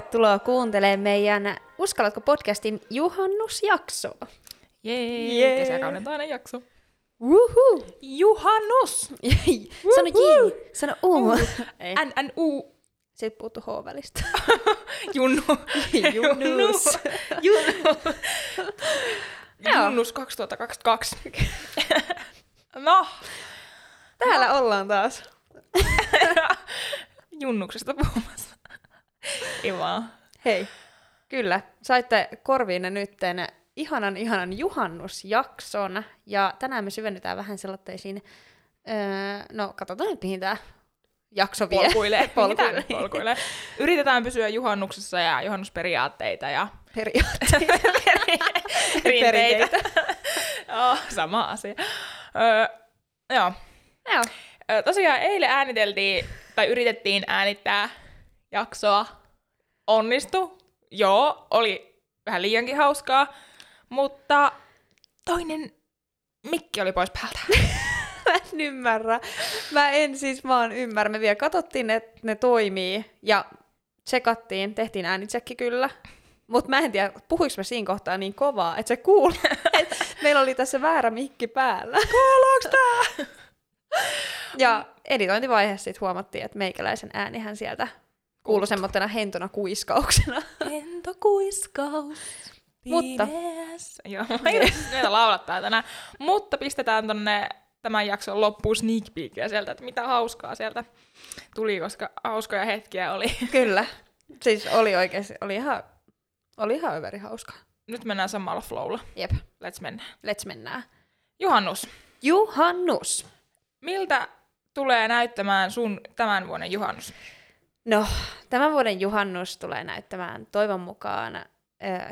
Tervetuloa kuuntelemaan meidän Uskallatko podcastin juhannusjaksoa. Jee, Jee. kesäkauden toinen jakso. Woohoo! Juhannus! Sano J, sano U. Ei, NNU. se puuttu H-välistä. Junnu. Junnus. Junnu. Junnus 2022. no, Täällä ollaan taas. Junnuksesta puhumassa. Ivaa. Hei, kyllä, saitte korviinne nytten ihanan ihanan juhannusjakson, ja tänään me syvennytään vähän sellaisiin, öö, no katsotaan nyt mihin tämä jakso vie. Polkuilee. Polkuilee. Polkuilee? Yritetään pysyä juhannuksessa ja juhannusperiaatteita ja Periaatteessa. perinteitä. oh, sama asia. Öö, joo. Joo. Ö, Tosiaan eilen ääniteltiin, tai yritettiin äänittää jaksoa. Onnistu. Joo, oli vähän liiankin hauskaa. Mutta toinen mikki oli pois päältä. Mä en ymmärrä. Mä en siis vaan ymmärrä. Me vielä katsottiin, että ne toimii ja tsekattiin, tehtiin äänitsekki kyllä. Mutta mä en tiedä, puhuinko mä siinä kohtaa niin kovaa, että se kuuluu. Et Meillä oli tässä väärä mikki päällä. Kuuluuko tää? Ja editointivaiheessa sitten huomattiin, että meikäläisen äänihän sieltä kuului semmoittena hentona kuiskauksena. Lentokuiskaus. Mutta- pimeässä. Joo, meitä laulattaa tänään. Mutta pistetään tonne tämän jakson loppuun sneak peekia sieltä, että mitä hauskaa sieltä tuli, koska hauskoja hetkiä oli. Kyllä. Siis oli oikeasti, oli ihan, oli ihan överi hauska. Nyt mennään samalla flowlla. Jep, Let's mennä. let's mennään. Juhannus, Juhannus. miltä tulee näyttämään sun tämän vuoden juhannus? No, tämän vuoden juhannus tulee näyttämään toivon mukaan ö,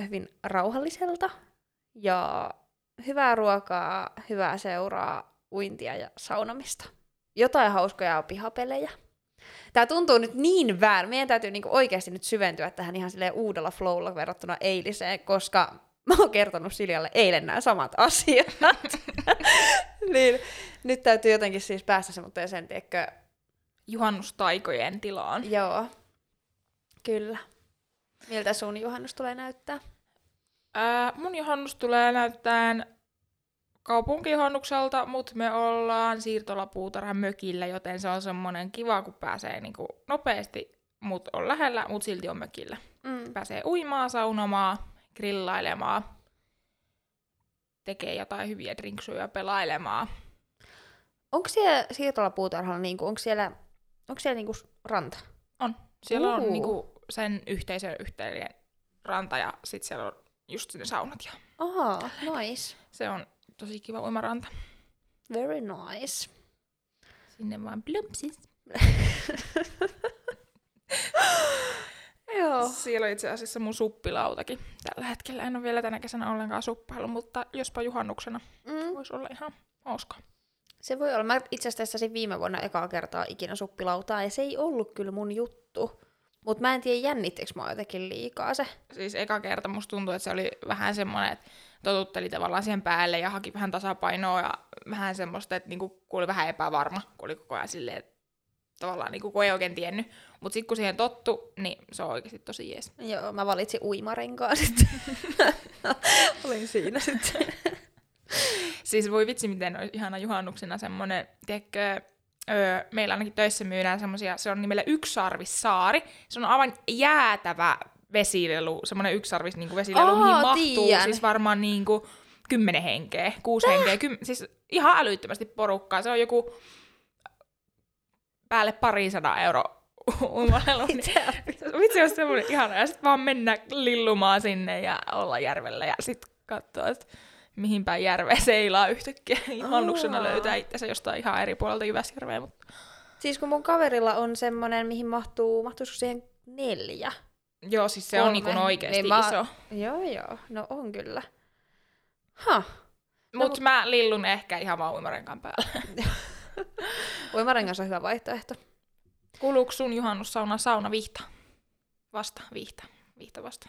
hyvin rauhalliselta ja hyvää ruokaa, hyvää seuraa, uintia ja saunomista. Jotain hauskoja pihapelejä. Tämä tuntuu nyt niin väärä. Meidän täytyy niinku oikeasti nyt syventyä tähän ihan silleen uudella flowlla verrattuna eiliseen, koska mä oon kertonut Siljalle eilen nämä samat asiat. niin nyt täytyy jotenkin siis päästä semmoiseen, tiedätkö, Juhannustaikojen tilaan. Joo, kyllä. Miltä sun juhannus tulee näyttää? Ää, mun juhannus tulee näyttämään kaupunkijuhannukselta, mutta me ollaan siirtolapuutarhan mökillä, joten se on semmoinen kiva, kun pääsee niinku nopeasti, mut on lähellä, mut silti on mökillä. Mm. Pääsee uimaan, saunomaan, grillailemaan, tekee jotain hyviä drinksuja pelailemaan. Onko siellä siirtolapuutarhalla, niinku, onko siellä, onko siellä niinku ranta? On. Siellä on Uu. niinku sen yhteisön yhteinen ranta ja sitten siellä on just sinne saunat ja Aha, nice. se on tosi kiva uimaranta. Very nice. Sinne vaan plumpsis. Joo. Siellä on itse asiassa mun suppilautakin. Tällä hetkellä en ole vielä tänä kesänä ollenkaan suppailu, mutta jospa juhannuksena Mm. voisi olla ihan hauska. Se voi olla. Mä itse asiassa testasin viime vuonna ekaa kertaa ikinä suppilautaa, ja se ei ollut kyllä mun juttu. Mutta mä en tiedä, jännittekö mä jotenkin liikaa se. Siis eka kerta musta tuntui, että se oli vähän semmoinen, että totutteli tavallaan siihen päälle ja haki vähän tasapainoa ja vähän semmoista, että niinku, kun oli vähän epävarma, kun oli koko ajan silleen, että tavallaan niinku, kun ei oikein tiennyt. Mutta sitten kun siihen tottu, niin se on oikeasti tosi jees. Joo, mä valitsin uimarenkaan sitten. Olin siinä sitten. Siis voi vitsi, miten olisi ihana juhannuksena semmoinen, tiedätkö, öö, meillä ainakin töissä myydään semmoisia, se on nimellä Yksarvissaari. Se on aivan jäätävä vesilelu, semmoinen yksarvis niin vesilelu, Aa, mihin mahtuu tiedän. siis varmaan niin kuin kymmenen henkeä, kuusi henkeä, kym, siis ihan älyttömästi porukkaa. Se on joku päälle pari sadaa euro uimalelu. Niin, vitsi, olisi semmoinen ihana. Ja sitten vaan mennä lillumaan sinne ja olla järvellä ja sitten katsoa, että mihin päin järveä seilaa yhtäkkiä. Juhannuksena löytää itsensä jostain ihan eri puolelta Jyväsjärveä. Mutta... Siis kun mun kaverilla on semmonen, mihin mahtuu, mahtuisiko siihen neljä? Joo, siis se on Kolme. niin oikeasti Niin mä- iso. Joo, joo. No on kyllä. Ha. Mutta mä lillun ehkä ihan vaan uimarenkaan päällä. Uimarengas on hyvä vaihtoehto. Kuuluuko sun juhannussauna sauna vihta? Vasta, vihta. Vihta vasta.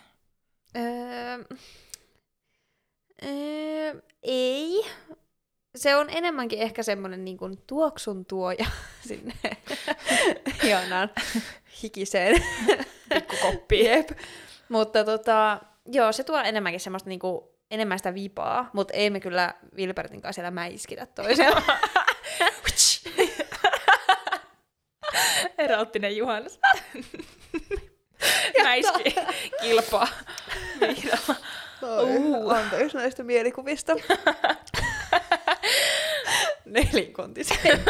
Öö, öö, ei. Se on enemmänkin ehkä semmoinen niin kuin tuoksun tuoja sinne ihanaan hikiseen Pikkukoppi. Jep. Mutta tota, joo, se tuo enemmänkin semmoista niinku, enemmän sitä vipaa, mutta ei me kyllä Wilbertin kanssa siellä mäiskitä toisella. Eroottinen juhannus. Mäiski kilpaa viidalla. Uh. Anteeksi näistä mielikuvista. Nelinkontisen.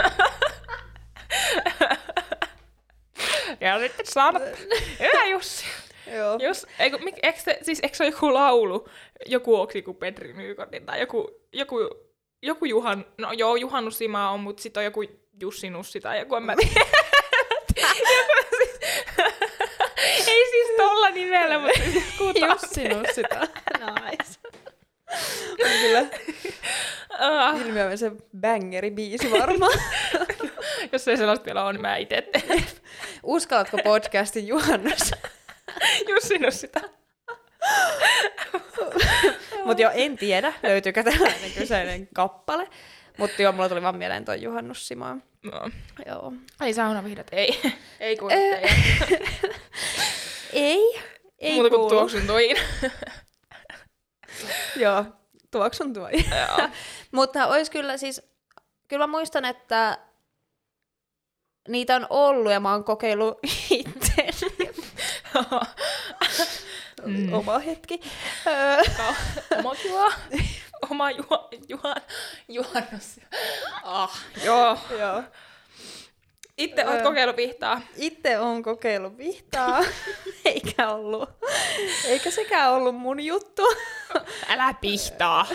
Ja sitten saada. Hyvä Jussi. Joo. Jos, eikö, mik, eikö, se, siis, eikö se ole joku laulu, joku oksi kuin Petri Nykordin, tai joku, joku, joku Juhan, no joo, Juhannus Sima on, mutta sitten on joku Jussi Nussi tai joku, en mä tiedä. Siis- Ei siis tolla nimellä, mutta siis joku taas. Jussi Nussita. nice. On kyllä Ah, ilmiöinen se bangeri biisi varmaan. jos ei sellaista vielä ole, niin mä itse teen. Uskallatko podcastin juhannus? Jussi Nussi. Mutta joo, en tiedä, löytyykö tällainen kyseinen kappale. Mutta joo, mulla tuli vaan mieleen toi Juhannus Simaa. No. Joo. Ei saunavihdat, ei. Ei kuulu teidän. Ei, ei Muuta kuin tuoksun toin. Joo, tuoksun tuo. Joo. Mutta olisi kyllä siis, kyllä mä muistan, että niitä on ollut ja mä oon kokeillut itse. Mm. Oma hetki. Oma juo. Oma juo, juhan, juhannus. Ah, joo. joo. Itse oot Öö. kokeillut vihtaa. Itse on kokeillut vihtaa, eikä ollut, eikä sekään ollut mun juttu. Älä pihtaa.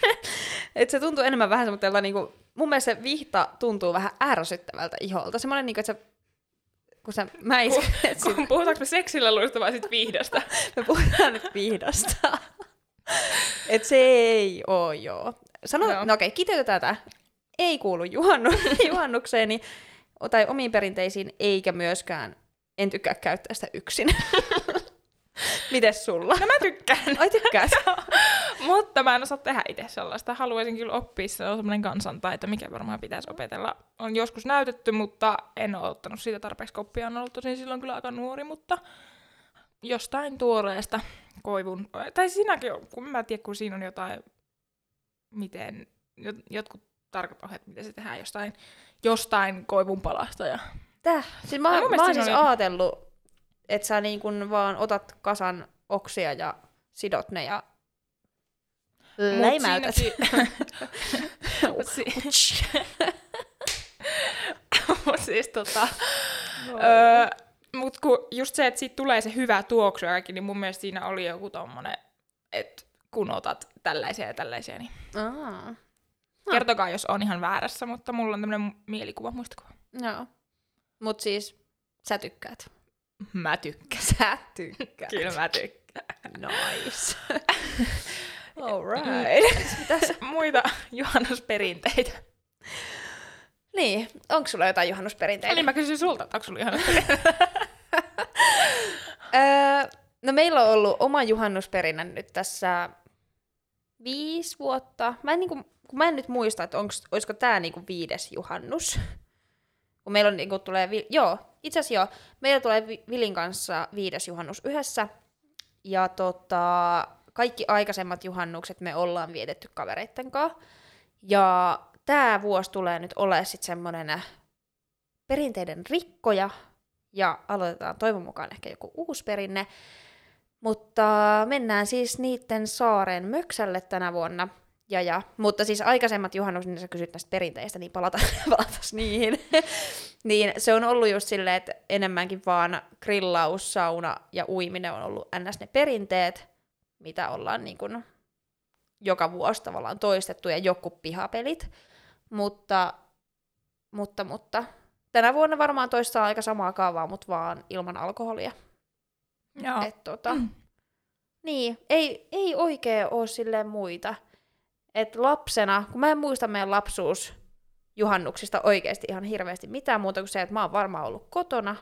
Et se tuntuu enemmän vähän semmoitelta, niinku, mun mielestä se vihta tuntuu vähän ärsyttävältä iholta. Semmoinen, niinku, että se, kun sä mäisket, sit, Kun puhutaanko me seksillä luista vai sit vihdasta? me puhutaan nyt vihdasta. Et se ei oo joo. Sano, Joo. no okei, kiteytetään tää. Ei kuulu juhannu, juhannukseeni tai omiin perinteisiin, eikä myöskään, en tykkää käyttää sitä yksin. Mites sulla? No mä tykkään. Ai tykkäät? Mutta mä en osaa tehdä itse sellaista. Haluaisin kyllä oppia, se on semmoinen kansantaito, mikä varmaan pitäisi opetella. On joskus näytetty, mutta en ole ottanut siitä tarpeeksi koppia. On ollut tosin silloin kyllä aika nuori, mutta jostain tuoreesta koivun. Tai siinäkin on, kun mä en tiedä, kun siinä on jotain, miten, jot- jotkut tarkat ohjeet, miten se tehdään jostain, jostain koivun palasta. Ja... Täh? Siis mä, mä, mä oon siis oli- ajatellut, että sä niin kun vaan otat kasan oksia ja sidot ne ja läimäytät. Mut si- Mut siis tota... No. Öö, mut kun just se, että siitä tulee se hyvä tuoksu kaikki, niin mun mielestä siinä oli joku tommonen, että kun otat tällaisia ja tällaisia, niin Aa. Kertokaa, jos on ihan väärässä, mutta mulla on tämmönen mielikuva, muistikuva. Joo. Mut siis sä tykkäät. Mä tykkään. Sä tykkäät. Kyllä mä tykkään. Nice. Alright. Mitäs muita juhannusperinteitä? Niin, onko sulla jotain juhannusperinteitä? Eli mä kysyn sulta, että onko sulla ihan... Öö, no meillä on ollut oma juhannusperinnä nyt tässä viisi vuotta. Mä en, niinku, kun mä en nyt muista, että onks, olisiko tämä niinku viides juhannus. Kun meillä on, niinku, tulee, vi- joo, itse asiassa joo, meillä tulee Vi- Vilin kanssa viides juhannus yhdessä. Ja tota, kaikki aikaisemmat juhannukset me ollaan vietetty kavereitten kanssa. Ja tämä vuosi tulee nyt olemaan sitten semmoinen perinteiden rikkoja, ja aloitetaan toivon mukaan ehkä joku uusi perinne. Mutta mennään siis niitten saaren möksälle tänä vuonna. Ja, ja. Mutta siis aikaisemmat juhannus, niin sä kysyt näistä perinteistä, niin palata, palatas niihin. niin se on ollut just silleen, että enemmänkin vaan grillaus, sauna ja uiminen on ollut ns. ne perinteet, mitä ollaan niin kuin joka vuosi tavallaan toistettu ja joku pihapelit. Mutta, mutta, mutta tänä vuonna varmaan toistaa aika samaa kaavaa, mutta vaan ilman alkoholia. Joo. Et, tota, mm. Niin, ei, ei oikein ole silleen muita. Et lapsena, kun mä en muista meidän lapsuus juhannuksista oikeasti ihan hirveästi mitään muuta kuin se, että mä oon varmaan ollut kotona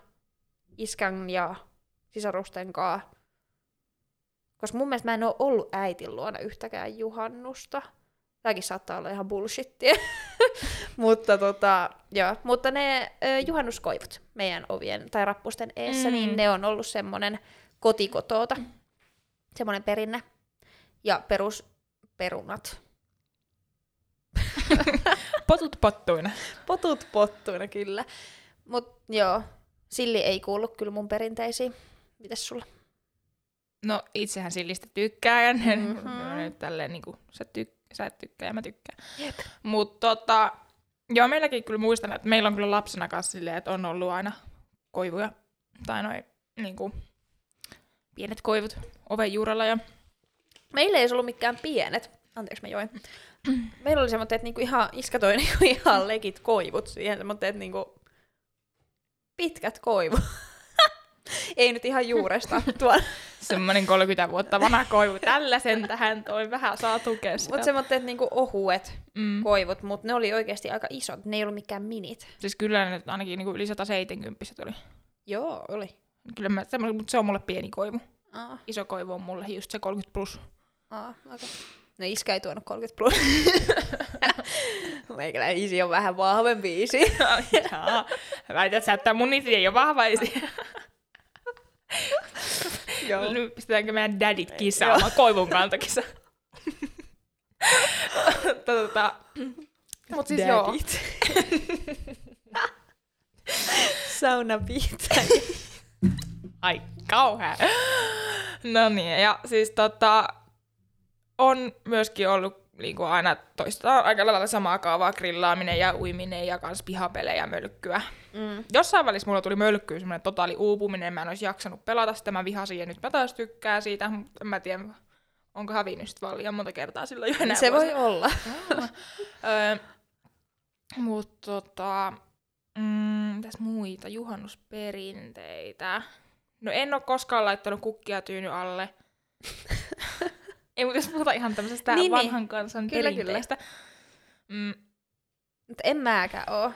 iskän ja sisarusten kanssa. Koska mun mielestä mä en ole ollut äitin luona yhtäkään juhannusta. Tämäkin saattaa olla ihan bullshittia. mutta, tota, joo. mutta ne ö, juhannuskoivut meidän ovien tai rappusten eessä, mm. niin ne on ollut semmoinen kotikotoota. Semmoinen perinne. Ja perusperunat. Potut pottuina. Potut pottuina, kyllä. Mut joo, silli ei kuulu kyllä mun perinteisiin. Mites sulla? No itsehän sillistä tykkää ja ne, Mhm. nyt tälleen niinku, sä, tyk- sä et tykkää ja mä tykkään. Mutta tota, joo meilläkin kyllä muistan, että meillä on kyllä lapsena kanssa silleen, että on ollut aina koivuja tai noin niinku, pienet koivut oven juurella ja Meillä ei ollut mikään pienet. Anteeksi, mä join. Meillä oli semmoinen, että niinku ihan, iskä toi niinku ihan legit koivut siihen. Semmoinen, että niinku pitkät koivut. ei nyt ihan juuresta tuolla. semmoinen 30 vuotta vanha koivu. Tällä sen tähän toi vähän saa tukea sitä. Mutta semmoinen, että niinku ohuet mm. koivut, mutta ne oli oikeasti aika isot. Ne ei ollut mikään minit. Siis kyllä ne ainakin niinku yli 170 oli. Joo, oli. Kyllä mä, semmoinen, mutta se on mulle pieni koivu. Aa, Iso koivu on mulle just se 30 plus. aa, okay. No iskä ei tuonut 30 plus. Meikäläinen isi on vähän vahvempi isi. Jaa. Väität sä, että mun isi ei ole vahva isi. Joo. Nyt pistetäänkö meidän dadit kisaamaan koivun kantokisa. tota, mut siis joo. Sauna pitää. Ai kauhea. No niin, ja siis tota, on myöskin ollut niin kuin aina toistetaan aika lailla samaa kaavaa, grillaaminen ja uiminen ja kans pihapelejä ja mölkkyä. Mm. Jossain välissä mulla tuli mölkkyä semmoinen totaali uupuminen, mä en olisi jaksanut pelata sitä, mä vihasin ja nyt mä taas tykkään siitä, mutta en mä tiedä, onko hävinnyt sit vaan liian monta kertaa silloin jo enää Se voi vuosina. olla. Öö, Mutta tota, mm, mitäs muita juhannusperinteitä? No en ole koskaan laittanut kukkia tyyny alle. Ei, mutta jos puhutaan ihan tämmöisestä Niin, niin, niin. vanhan kansan Kyllä, perinteistä. Mm, Mutta en mäkään oo.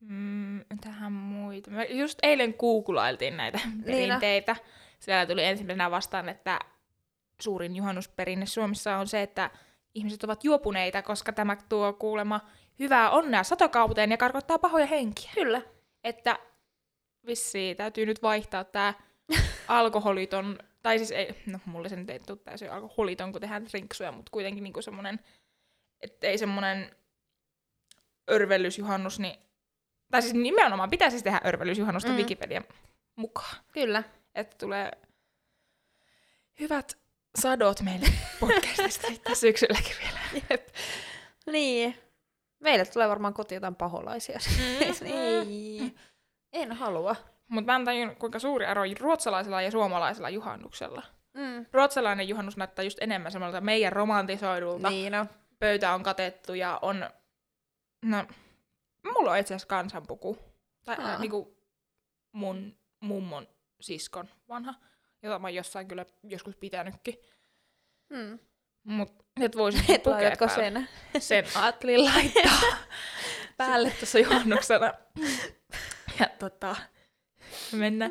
mm, tähän muita. Me just eilen googlailtiin näitä Niin perinteitä. Siellä tuli ensimmäisenä vastaan, että suurin juhannusperinne Suomessa on se, että ihmiset ovat juopuneita, koska tämä tuo kuulema hyvää onnea satokauteen ja karkottaa pahoja henkiä. Kyllä. Että vissiin täytyy nyt vaihtaa tämä alkoholiton, tai siis ei, no mulle se nyt ei tule täysin alkoholiton, kun tehdään drinksuja, mutta kuitenkin niinku semmonen, että ei semmonen örvellysjuhannus, niin, tai siis nimenomaan pitäisi siis tehdä örvellysjuhannusta Mm. Wikipedian mukaan. Kyllä. Että tulee hyvät sadot meille podcastista sitten syksylläkin vielä. Jep. Niin. Meille tulee varmaan kotiin jotain paholaisia. Mm. ei. En halua. Mutta mä en tajunnut, kuinka suuri ero on ruotsalaisella ja suomalaisella juhannuksella. Mm. Ruotsalainen juhannus näyttää just enemmän semmoilta meidän romantisoidulta. Niin no. Pöytä on katettu ja on... No, mulla on itse asiassa kansanpuku. Tai Aa. äh, niinku mun mummon siskon vanha, jota mä oon jossain kyllä joskus pitänytkin. Mm. Mut et voisi Et pukea sen? Sen ajattelin laittaa päälle tuossa juhannuksena. Ja tota, mennä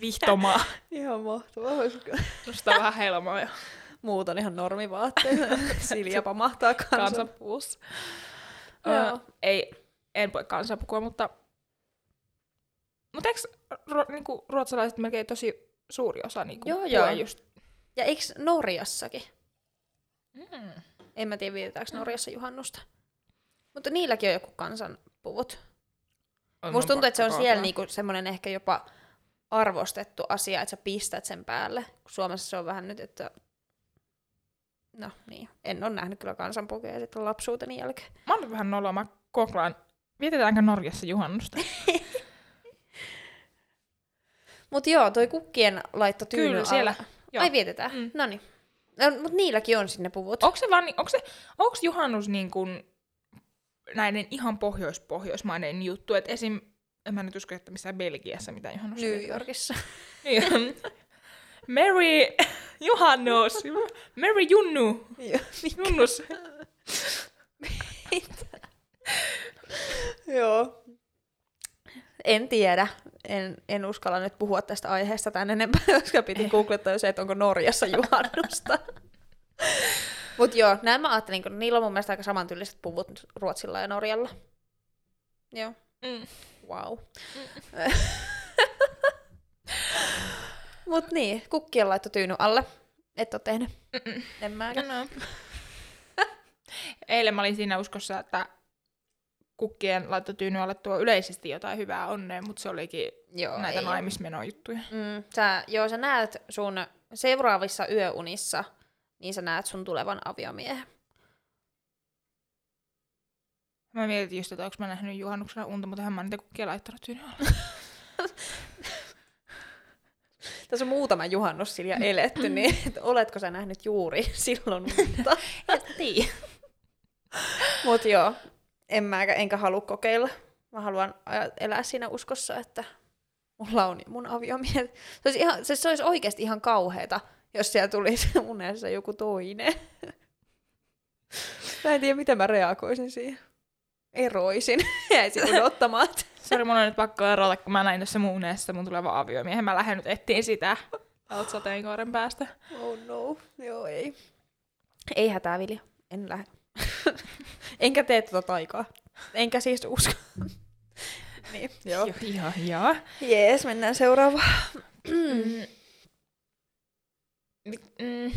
vihtomaan. Ihan mahtavaa. Olisiko? Nostaa vähän helmaa ja Muut on ihan normivaatteet. Silja pamahtaa kanssa. kansanpuus. Joo. Öö, ei, en pue kansanpukua, mutta... Mutta eikö ru, niinku, ruotsalaiset melkein tosi suuri osa niinku, Joo, joo. just... Ja eikö Norjassakin? Mm. En mä tiedä, vietetäänkö Norjassa juhannusta. Mutta niilläkin on joku kansanpuvut. On Musta tuntuu, että se on siellä niinku semmoinen ehkä jopa arvostettu asia, että sä pistät sen päälle. Suomessa se on vähän nyt, että... No niin, en ole nähnyt kyllä kansanpukeja sitten lapsuuteni jälkeen. Mä oon vähän noloa, mä koklaan. Vietetäänkö Norjassa juhannusta? Mutta joo, toi kukkien laitto tyynyn Kyllä, siellä. Joo. Ai vietetään, mm. No niin. No, mutta niilläkin on sinne puvut. Onko se vaan, onko se, onko juhannus niin kuin näiden ihan pohjois-pohjoismainen juttu, että esim. En mä nyt usko, että missään Belgiassa mitään juhannusta. New. Yorkissa. Niin. Merry juhannus! Merry junnu! Junnus! Joo. En tiedä. En, en uskalla nyt puhua tästä aiheesta tän enempää, koska piti googlettaa jo se, että onko Norjassa juhannusta. Mut joo, näin mä ajattelin, kun niillä on mun mielestä aika samantyyliset puvut Ruotsilla ja Norjalla. Joo. Mm. Wow. Mut niin, kukkien laitto tyyny alle. Et oo tehnyt. Mm-mm. En mäkään. No. Eilen mä olin siinä uskossa, että kukkien laittotyyny alle tuo yleisesti jotain hyvää onnea, mutta se olikin Joo, näitä naimismenojuttuja. Mm, sä, joo, sä näet sun seuraavissa yöunissa, niin sä näet sun tulevan aviomiehen. Mä mietin just, että onko mä nähnyt juhannuksena unta, mutta hän mä niitä kukkia laittanut alle. Tässä on muutama juhannus Silja eletty, niin et oletko sä nähnyt juuri silloin unta? Tii. Mut joo, en mä, enkä halua kokeilla. Mä haluan elää siinä uskossa, että mulla on mun aviomies. Se olisi, ihan, se, se olisi oikeasti ihan kauheeta, jos siellä tulisi unessa joku toinen. Mä en tiedä, miten mä reagoisin siihen. Eroisin. Jäisin odottamaan. Sori, mun on nyt pakko erota, kun mä näin tässä mun unessa mun tuleva aviomiehen. Mä lähden nyt etsiin sitä. Oot sateenkaaren päästä. Oh no, joo ei. Ei hätää, Vilja. En lähde. Enkä tee tuota taikaa. Enkä siis usko. niin, joo. Joo, ihan joo. Jees, mennään seuraavaan. Mm.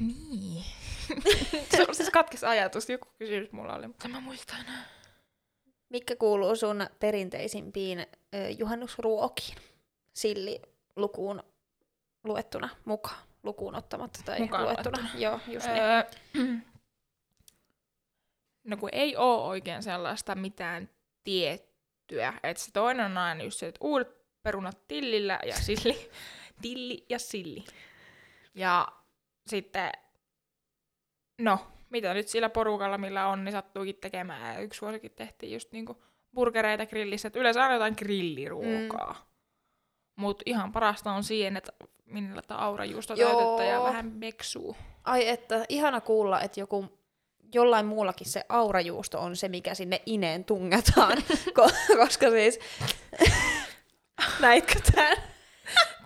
Niin. se on siis katkes ajatus. Joku kysymys mulla oli, mutta mä muistan. Mikä kuuluu sun perinteisimpiin ö, juhannusruokiin? Silli lukuun luettuna mukaan. Lukuun ottamatta tai Mukaan luettuna. luettuna. Joo, just niin. Öö, no kun ei oo oikein sellaista mitään tiettyä. Että se toinen on aina just se, että uudet perunat tillillä ja silli. Tilli ja silli. Ja sitten, no, mitä nyt sillä porukalla, millä on, niin sattuukin tekemään. Ja yksi vuosikin tehtiin just niinku burgereita grillissä. Että yleensä aina jotain grilliruokaa. Mm. Mutta ihan parasta on siihen, että minne Joo. täytettä ja vähän meksuu. Ai että, ihana kuulla, että joku jollain muullakin se aurajuusto on se, mikä sinne ineen tungetaan, Ko- koska siis... Näitkö tämän?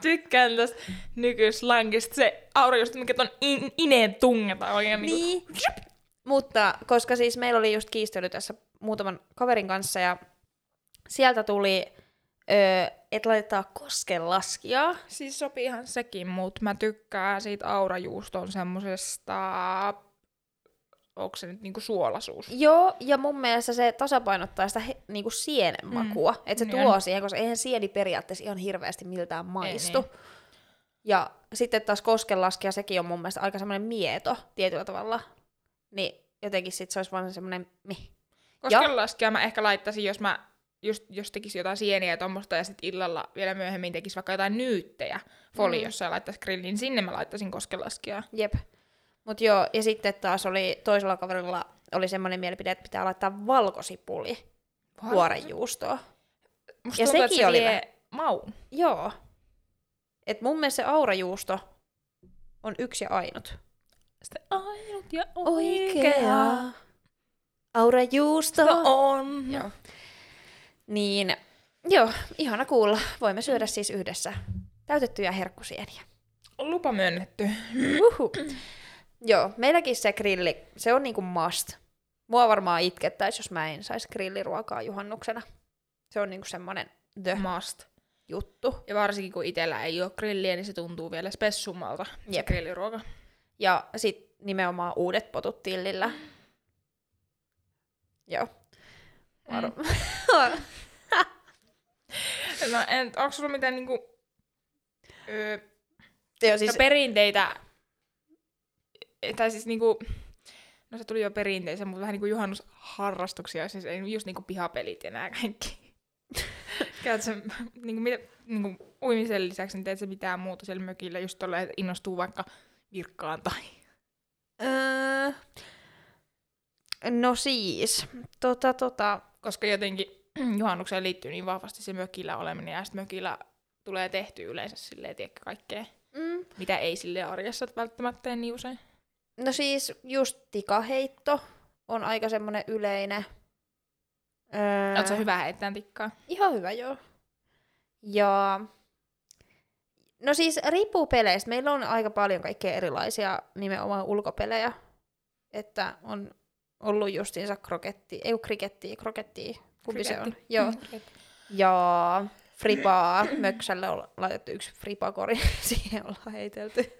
Tykkään tästä nykyslangista. Se aurajuusto, mikä ton in, ineen tungetaan oikein niin. Niin. Mutta koska siis meillä oli just kiistely tässä muutaman kaverin kanssa ja sieltä tuli, öö, että laitetaan koskenlaskijaa. Siis sopii ihan sekin, mutta mä tykkään siitä aurajuuston semmosesta... Onko se nyt niinku suolasuus? Joo, ja mun mielestä se tasapainottaa sitä he, niinku sienen makua, mm. että se Niin tuo on. siihen, koska eihän sieni periaatteessa ihan hirveästi miltään maistu. niin. Ja sitten taas koskenlaskija, sekin on mun mielestä aika semmoinen mieto tietyllä tavalla. Niin jotenkin sit se olisi vaan semmoinen mi. Koskenlaskea mä ehkä laittaisin, jos mä just, jos tekisi jotain sieniä ja tommosta ja sitten illalla vielä myöhemmin tekisi vaikka jotain nyyttejä foliossa mm. ja laittaisi grillin, niin sinne mä laittaisin koskenlaskijaa. Jep. Mut joo, ja sitten taas oli toisella kaverilla oli semmoinen mielipide, että pitää laittaa valkosipuli kuorejuustoa. Musta Ja tuntuu, sekin se oli vie maun. Joo. Et mun mielestä se aurajuusto on yksi ja ainut. Sitten ainut ja Oikea. Aurajuusto. No on. Joo. Niin, joo, ihana kuulla. Voimme syödä siis yhdessä täytettyjä herkkusieniä. Lupa myönnetty. Uhu. Joo, meilläkin se grilli, se on niinku must. Mua varmaan itkettäisi, jos mä en saisi grilliruokaa juhannuksena. Se on niinku semmonen the Must. juttu. Ja varsinkin kun itellä ei ole grilliä, niin se tuntuu vielä spessummalta, se Jep. grilliruoka. Ja sit nimenomaan uudet potut tillillä. Joo. Varo. No, en, onko sulla mitään niinku, öö, Joo, siis, no, perinteitä, tai siis niinku, no se tuli jo perinteisen, mutta vähän niinku juhannusharrastuksia, siis ei just niinku pihapelit ja nää kaikki. Käyt sä, niinku, mitä, niinku, uimisen lisäksi, niin teet sä mitään muuta siellä mökillä, just tolleen, että innostuu vaikka virkkaan tai... öö, no siis, tota, tota, Koska jotenkin juhannukseen liittyy niin vahvasti se mökillä oleminen, ja sitten mökillä tulee tehty yleensä silleen, tiedätkö, kaikkea, mm, mitä ei sille arjessa välttämättä niin usein. No siis just tikaheitto on aika semmonen yleinen. Öö, Oletko hyvä heittämään tikkaa? Ihan hyvä, joo. Ja no siis riippuu peleistä. Meillä on aika paljon kaikkea erilaisia nimenomaan ulkopelejä. että on ollut justiinsa kroketti, ei kriketti, kroketti, kumpi se on. Joo. Mm, kriketti. Ja fripaa, möksälle on laitettu yksi fripakori, siihen ollaan heitelty.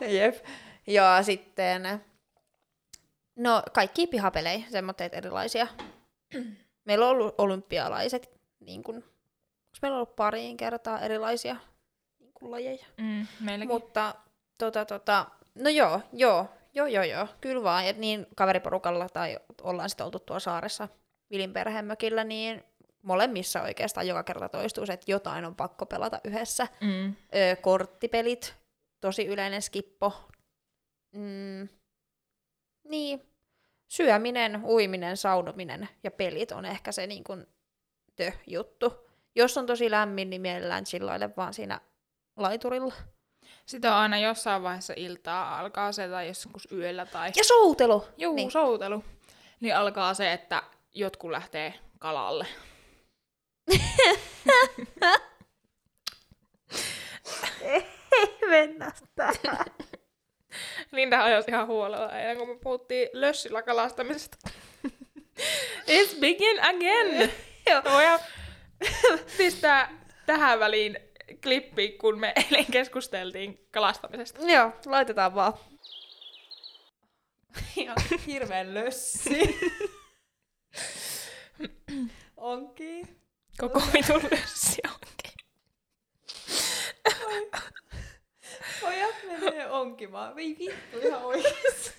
Jep. Ja sitten, no kaikki pihapelejä, semmoitteet erilaisia. Meillä on ollut olympialaiset, niin kuin, onko meillä on ollut pariin kertaa erilaisia niin kuin lajeja. Mm, meilläkin. Mutta tota, tota, no joo, joo, joo, joo, joo, kyllä vaan. Et niin kaveriporukalla tai ollaan sitten oltu tuolla saaressa Vilin perhemökillä, niin molemmissa oikeastaan joka kerta toistuu se, että jotain on pakko pelata yhdessä. mm. Ö, korttipelit, tosi yleinen skippo. Mm, niin, syöminen, uiminen, saunominen ja pelit on ehkä se niin kuin tö-juttu. Jos on tosi lämmin, niin mielellään chillaile vaan siinä laiturilla. Sitten on aina jossain vaiheessa iltaa alkaa se, tai joskus yöllä tai... Ja soutelu! Juu, Niin. soutelu. Niin alkaa se, että jotkut lähtee kalalle. Mennä Linda ajoisi ihan huolella eilen, kun me puhuttiin lössillä kalastamisesta. It's begin again! Joo. Voidaan pistää tähän väliin klippi, kun me eilen keskusteltiin kalastamisesta. Joo, laitetaan vaan. Ihan hirveän lössi. Onkin. Koko vitun lössi onkin. Pojat menee onkimaan. Ei vittu ihan oikeesti.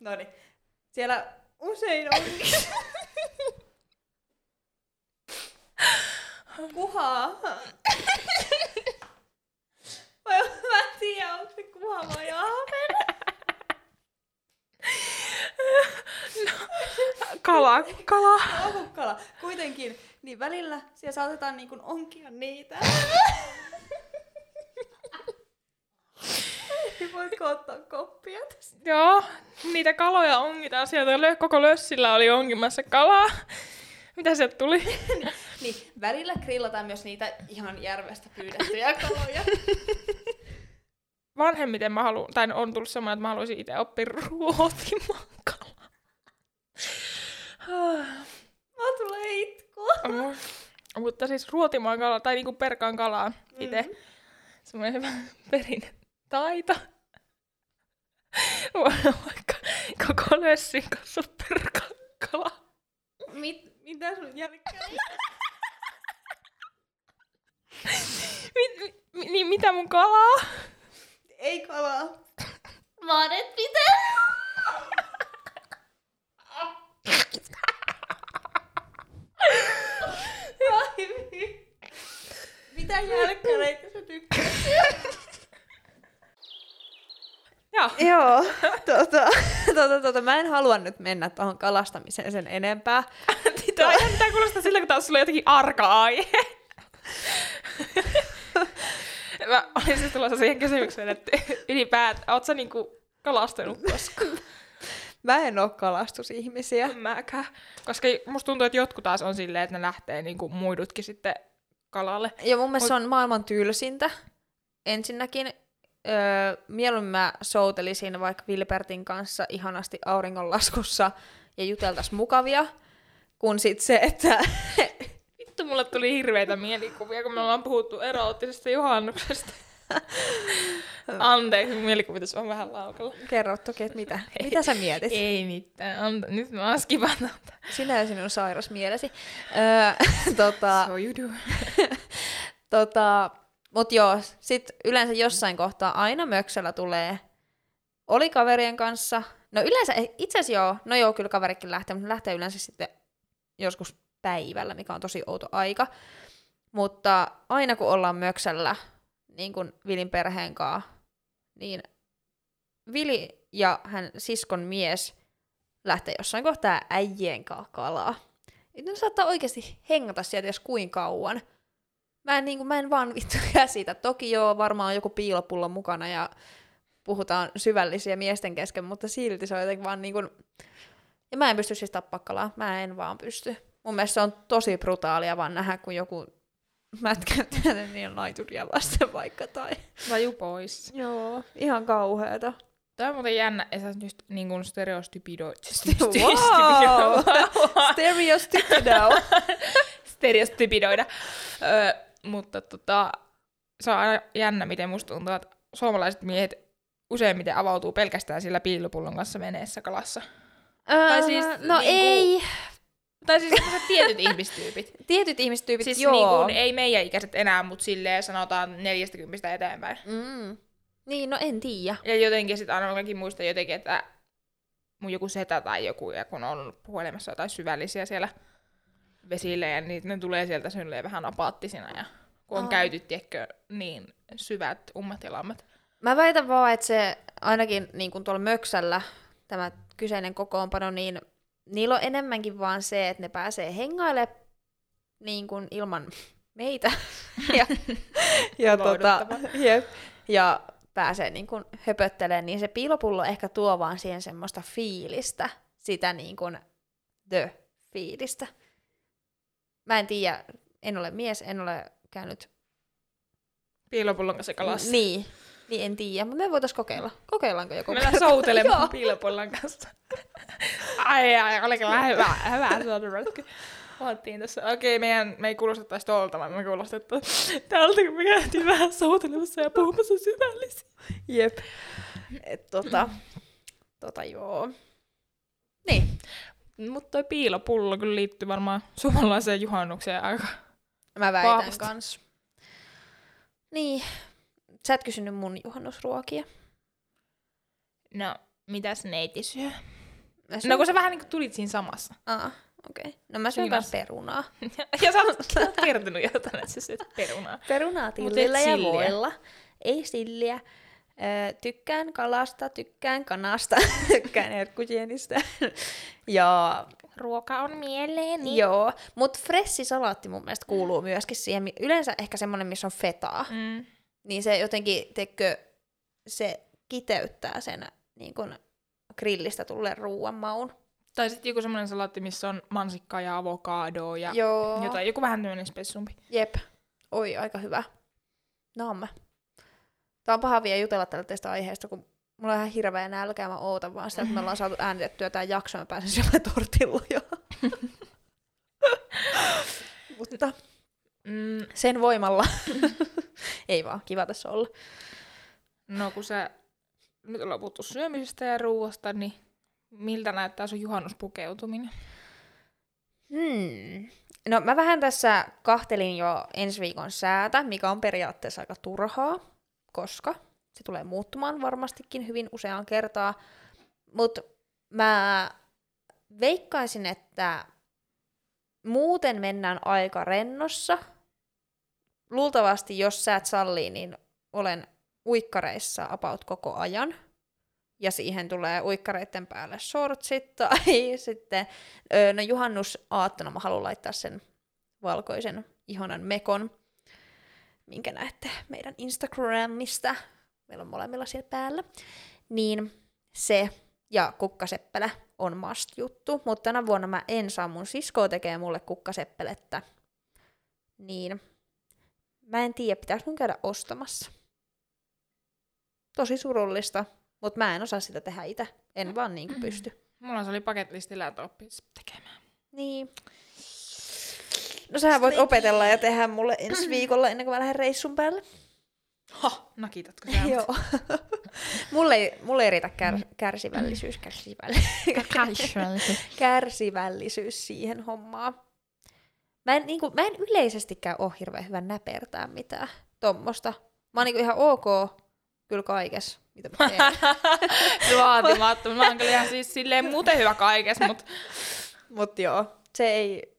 Noniin. Siellä usein on... Kuhaa. Vai mä en tiedä, onko se kuha vai ahven. Kala, kala. Ahukkala. Kuitenkin, niin välillä siellä saatetaan niin onkia niitä. Voitko ottaa koppia tästä? Joo, niitä kaloja ongitaan sieltä. Koko lössillä oli ongimassa kalaa. Mitä sieltä tuli? Niin, välillä grillataan myös niitä ihan järvestä pyydettyjä kaloja. Vanhemmiten mä haluan, tai on tullut semmoinen, että mä haluaisin itse oppia ruotimaan kalaa. Mä tulee itku. Oh. Mutta siis ruotimaan kalaa, tai niinku perkaan kalaa itse. Mhm. Semmoinen hyvä perinne taito. Vaikka koko lössin kanssa perkaan kalaa. Mit, mitä sun jälkeen? Mit, mi, niin mitä mun kalaa? Ei kalaa. Vaan et pitää. Vi- Mitä jälkkäreitä sä tykkäät? Joo. Joo, tota, tota, tota, mä en halua nyt mennä tuohon kalastamiseen sen enempää. Tämä, tämä kuulostaa sillä, kun taas sulla on jotenkin arka-aihe. Mä olin siis tulossa siihen kysymykseen, että ylipäätään, oot sä niinku kalastanut koskaan? Mä en oo kalastusihmisiä. Mäkään. Koska musta tuntuu, että jotkut taas on silleen, että ne lähtee niinku muidutkin sitten kalalle. Ja mun mielestä se on maailman tylsintä. Ensinnäkin öö, mieluummin mä soutelisin vaikka Wilbertin kanssa ihanasti auringonlaskussa ja juteltais mukavia, kun sit se, että Vittu, mulle tuli hirveitä mielikuvia, kun me ollaan puhuttu eroottisesta juhannuksesta. Anteeksi, mielikuvitus on vähän laukalla. kerro toki, että mitä, mitä sä mietit? Ei mitään, anta, nyt mä oon skipannut. Sinä ja sinun sairas mielesi. Öö, tota, So you do. tota, mut joo, sit yleensä jossain kohtaa aina möksellä tulee, oli kaverien kanssa, no yleensä, itse asiassa joo, no joo, kyllä kaverikin lähtee, mutta lähtee yleensä sitten joskus päivällä, mikä on tosi outo aika. Mutta aina kun ollaan möksällä, niin kuin Vilin perheen kanssa, niin Vili ja hän siskon mies lähtee jossain kohtaa äijien kanssa kalaa. Ne saattaa oikeasti hengata sieltä jos kuin kauan. Mä en, niin kuin, mä en vaan vittu käsitä. Toki joo, varmaan on joku piilopullo mukana ja puhutaan syvällisiä miesten kesken, mutta silti se on jotenkin vaan niin kuin... Ja mä en pysty siis tappaa kalaa. Mä en vaan pysty. Mun mielestä se on tosi brutaalia vaan nähdä, kun joku mätkäyttää niin laituria vasten vaikka tai... Vaju pois. Joo, ihan kauheeta. Tämä on muuten jännä, että sä just niin kuin stereostypido... Wow! Stereostypido. stereostypidoida. Öö, mutta tota, se on aina jännä, miten musta tuntuu, että suomalaiset miehet useimmiten avautuu pelkästään sillä piilopullon kanssa veneessä kalassa. tai siis no niinku- ei. Tai siis tietyt ihmistyypit. Tietyt ihmistyypit, Siis joo. niin kuin, ei meidän ikäiset enää, mutta silleen sanotaan 40 eteenpäin. Mm. Niin, no en tiedä. Ja jotenkin sitten aina mäkin muistan jotenkin, että mun joku setä tai joku, ja kun on ollut puhelimessa jotain syvällisiä siellä vesillä, ja niin ne tulee sieltä silleen vähän apaattisina, ja kun on Aa. käyty, tiedätkö, niin syvät ummat ja lammat. Mä väitän vaan, että se ainakin niin kuin tuolla Möksällä, tämä kyseinen kokoonpano, niin niillä on enemmänkin vaan se, että ne pääsee hengailemaan niin kuin ilman meitä. ja, ja, tota, jep, ja pääsee niin kuin höpöttelemään, niin se piilopullo ehkä tuo vaan siihen semmoista fiilistä, sitä niin kuin the-fiilistä. Mä en tiedä, en ole mies, en ole käynyt Piilopullon kanssa kalassa. Niin, niin en tiedä, mutta me voitais kokeilla. Kokeillaanko joku? Mennään soutelemaan piilopullon kanssa. ai ai, oli kyllä hyvä, hyvä soutelu. Oottiin tässä. Okei, meidän, me ei kuulostettaisi tuolta, vaan me kuulostettaisiin tältä, kun me käytiin vähän soutelemassa ja puhumassa syvällisiä. Jep. Et, tota, tota joo. Niin, Mutta toi piilopullo kyllä liittyy varmaan suomalaiseen juhannukseen aika. mä väitän Vahvasti. kans. Niin, sä et kysynyt mun juhannusruokia. No, mitäs neiti syö? Mä syön... No kun sä vähän niinku tulit siinä samassa. Aa, okei. Okay. No mä syön kans perunaa. ja sä oot, sä oot kertonut jotain, että sä syöt perunaa. Perunaa tillillä ja voilla. Ei silliä. Ö, tykkään kalasta, tykkään kanasta, tykkään herkkusienistä. ja Ruoka on mieleeni. Joo, mutta fressisalaatti mun mielestä kuuluu myöskin siihen. Yleensä ehkä semmonen, missä on fetaa. Mm. Niin se jotenkin, tekö, se kiteyttää sen niin kun grillistä tulleen ruuan maun. Tai sitten joku semmoinen salaatti, missä on mansikkaa ja avokadoa ja Joo. jotain, joku vähän tämmöinen spessumpi. Jep. Oi, aika hyvä. Naamme. Tää on paha vielä jutella tällä tästä aiheesta, kun mulla on ihan hirveä nälkä ja mä ootan vaan sitä, että me ollaan saatu äänitettyä tää jakso ja pääsen syömään tortilloja. Mutta Mm, sen voimalla. Ei vaan, kiva tässä olla. no kun sä nyt ollaan puhuttu syömisestä ja ruoasta, niin miltä näyttää sun juhannuspukeutuminen? Hmm. No mä vähän tässä kahtelin jo ensi viikon säätä, mikä on periaatteessa aika turhaa, koska se tulee muuttumaan varmastikin hyvin useaan kertaa. Mutta mä veikkaisin, että muuten mennään aika rennossa. Luultavasti, jos sä et sallii, niin olen uikkareissa about koko ajan. Ja siihen tulee uikkareiden päälle shortsit tai sitten no juhannusaattona mä haluan laittaa sen valkoisen ihanan mekon, minkä näette meidän Instagramista. Meillä on molemmilla siellä päällä. Niin se ja kukkaseppelä on must juttu, mutta tänä vuonna mä en saa mun siskoa tekee mulle kukkaseppelettä. Niin mä en tiedä, pitäis mun käydä ostamassa. Tosi surullista, mutta mä en osaa sitä tehdä itse. En vaan niinku pysty. Mulla se oli paketlistillä, että oppis tekemään. Niin. No sähän voit opetella ja tehdä mulle ensi viikolla ennen kuin mä lähden reissun päälle. Ha, nakitatko sä? Joo. mulle, ei, mulle ei riitä kär, kärsivällisyys, kärsivällisyys, kärsivällisyys siihen hommaan. Mä en, niin kuin, mä en yleisestikään ole hirveän hyvä näpertää mitään tommosta. Mä oon niin ihan ok kyllä kaikessa, mitä mä teen. Vaatimattomuus. Mä oon kyllä ihan siis silleen muuten hyvä kaikessa, mutta Mut joo, se ei,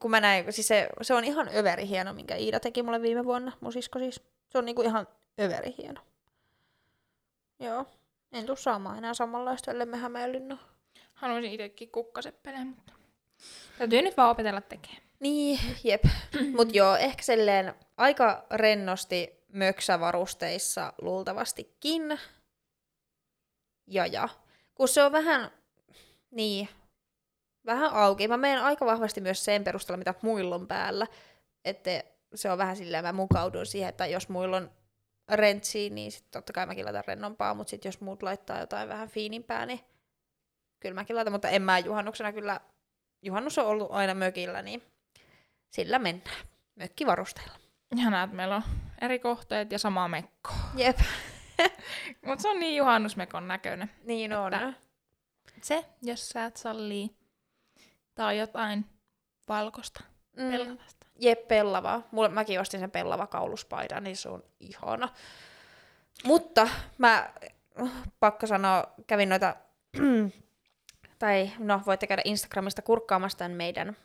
kun mä näin, siis se, se on ihan överi hieno, minkä Iida teki mulle viime vuonna, mun sisko siis. Se on niinku ihan överi hieno. Joo, en tuu saamaan enää samanlaista, ellei me Hämeenlinna. haluaisin itsekin kukkaseppeleen, mutta täytyy nyt vaan opetella tekemään. Niin, jep. Mut joo, ehkä silleen aika rennosti möksävarusteissa luultavastikin. Ja ja. Kun se on vähän, niin, vähän auki. Mä menen aika vahvasti myös sen perusteella, mitä muilla on päällä. Että se on vähän silleen, mä mukaudun siihen, että jos muilla on rentsiä, niin sitten totta kai mäkin laitan rennompaa, mutta sitten jos muut laittaa jotain vähän fiinimpää, niin kyllä mäkin laitan, mutta en mä juhannuksena kyllä, juhannus on ollut aina mökillä, niin sillä mennään. Mökkivarusteilla. Ihanaa, että meillä on eri kohteet ja sama mekko. Jep, Mutta se on niin juhannusmekon näköinen. niin on. Se, jos sä et sallii, tai jotain valkosta, Mm. pellavasta. Jep, pellavaa. Mulle, mäkin ostin sen pellava kauluspaidan, niin se on ihana. Mutta mä, pakko sanoa, kävin noita, tai no voitte käydä Instagramista kurkkaamassa tämän meidän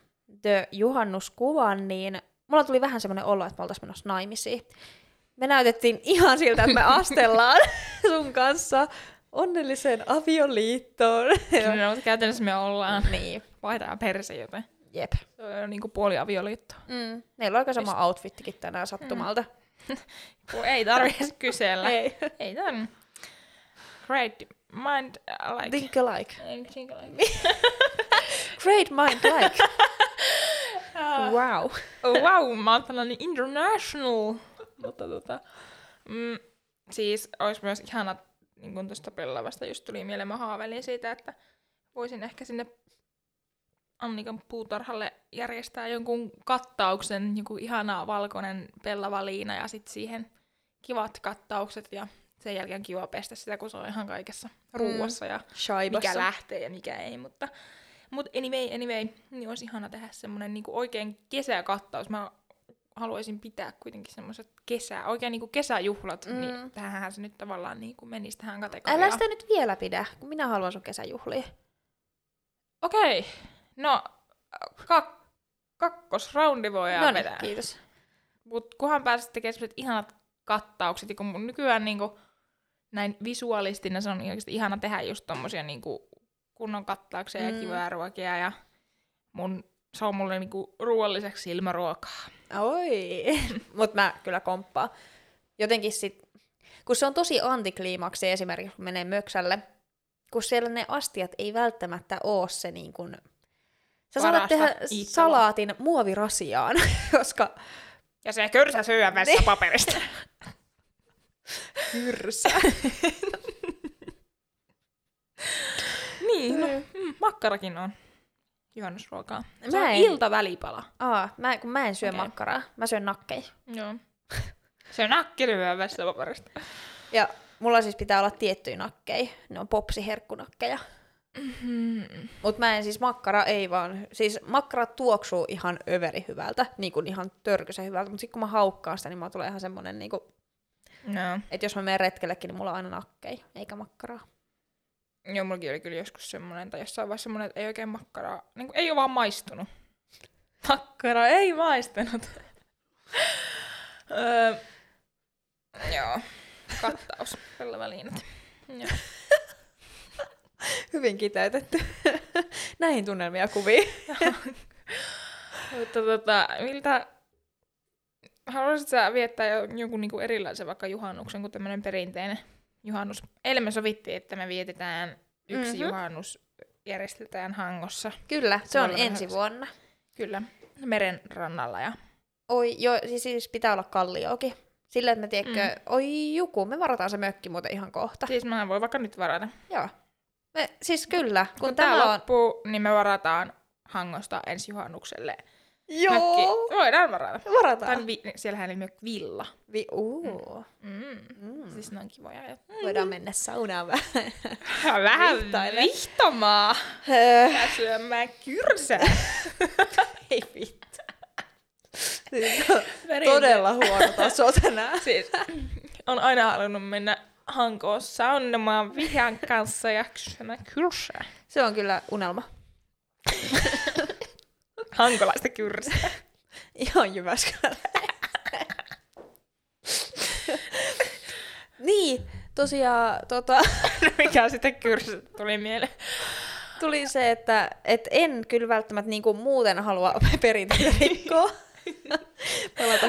The Juhannuskuvan, niin mulla tuli vähän semmoinen olo, että me oltaisiin menossa naimisiin. Me näytettiin ihan siltä, että me astellaan sun kanssa onnelliseen avioliittoon. Kyllä, mutta käytännössä me ollaan. niin, Vaihtaa perse, joten jep. se on niinku puoli avioliitto. Mm. Meillä on aika sama outfittikin tänään sattumalta. Kun ei tarvitse edes kysellä. Ei. Ei tarvi. Great mind uh, like. Think alike. Think like. Great mind like. wow. Oh, wow, mä oon tällainen international. Mutta tota, mm, siis olisi myös ihana, niin kuin tuosta pellavasta just tuli mieleen, mä haaveilin siitä, että voisin ehkä sinne Annikan puutarhalle järjestää jonkun kattauksen, joku ihana valkoinen pellava liina ja sitten siihen kivat kattaukset ja sen jälkeen kiva pestä sitä, kun se on ihan kaikessa ruuassa ja Shaibassa. mikä lähtee ja mikä ei, mutta, mutta anyway, anyway, niin olisi ihana tehdä semmoinen niinku oikein kesäkattaus. Mä haluaisin pitää kuitenkin semmoiset kesä, oikein niinku kesäjuhlat, mm. niin tähän se nyt tavallaan niinku menisi tähän kategoriaan. Älä sitä nyt vielä pidä, kun minä haluan sun kesäjuhlia. Okei, okay. no kak- kakkosroundi voidaan No niin, vetää. kiitos. Mut kunhan pääset tekemään sellaiset ihanat kattaukset, ja kun mun nykyään niinku, näin visualistina se on oikeasti ihana tehdä just tommosia niinku kunnon kattauksia mm. Ja kivoja ruokia, ja mun, se on mulle niinku ruoalliseksi ilmaruokaa. Oi. Mut mä kyllä komppaan. Jotenkin sit, kun se on tosi antikliimaksi esimerkiksi, kun menee möksälle, kun siellä ne astiat ei välttämättä oo se niin kuin... Sä saatat Parasta tehdä iittelyä. salaatin muovirasiaan, koska Ja se körsä syö vessapaperista. hyrsä. niin, no, mm, makkarakin on juhannusruokaa. Se Mä on en- iltavälipala. Aa, mä, kun mä en syö okay. makkaraa, mä syön nakkeja. Joo. Se on nakkilyö vessapaperista. Ja mulla siis pitää olla tiettyjä nakkeja. Ne on popsiherkkunakkeja. Mm. Mutta mä en siis makkara, ei vaan. Siis makkara tuoksuu ihan överi hyvältä, niin kuin ihan törkysen hyvältä. Mutta sitten kun mä haukkaan sitä, niin mulla tulee ihan semmonen, niin kuin, No. että jos mä menen retkellekin, niin mulla on aina nakkeja, eikä makkaraa. Joo, mullakin oli kyllä joskus semmoinen, tai jossain vaiheessa semmoinen, että ei oikein makkaraa, niin kuin, ei ole vaan maistunut. Makkara ei maistunut. öö, joo, kattaus, pellavaliinat. Joo. Hyvin kiteytetty. Näihin tunnelmia kuvia. Mutta tota, miltä, haluaisit sä viettää jo, jonkun niinku erilaisen vaikka juhannuksen kuin tämmöinen perinteinen juhannus? Eilen me sovittiin, että me vietetään yksi Mhm. mm-hmm. juhannus, järjestetään Hangossa. Kyllä, se on ensi vähän- vuonna. Kyllä, meren rannalla ja Oi, joo, siis, siis pitää olla kalliokin. Sillä, että me tiedätkö, mm. oi juku, me varataan se mökki muuten ihan kohta. Siis mä voin vaikka nyt varata. Joo. Me, siis kyllä, kun, Kun tämä on... loppuu, niin me varataan Hangosta ensi juhannukselle. Joo, Mökki. Voidaan varata. varataan. Vi- siellähän oli mökki villa. Vi- uu. Mm. Mm. Siis ne on kivoja. Ja... Voidaan mennä saunaan vähän. Vähän vihtomaa. Öö, Ja syömään kyrsää. Ei vittu. Siis on Todella huono taso tänään. Siis, on aina halunnut mennä Hankoon saunomaan vihan kanssa ja syömään kyrsää. Se on kyllä unelma. Hankolaista kyrsää. Ihan Jyväskylä. niin, tosiaan tota, Mikä sitten kyrsä tuli mieleen? tuli se, että et en kyllä välttämättä niinku muuten halua perinteitä rikkoa.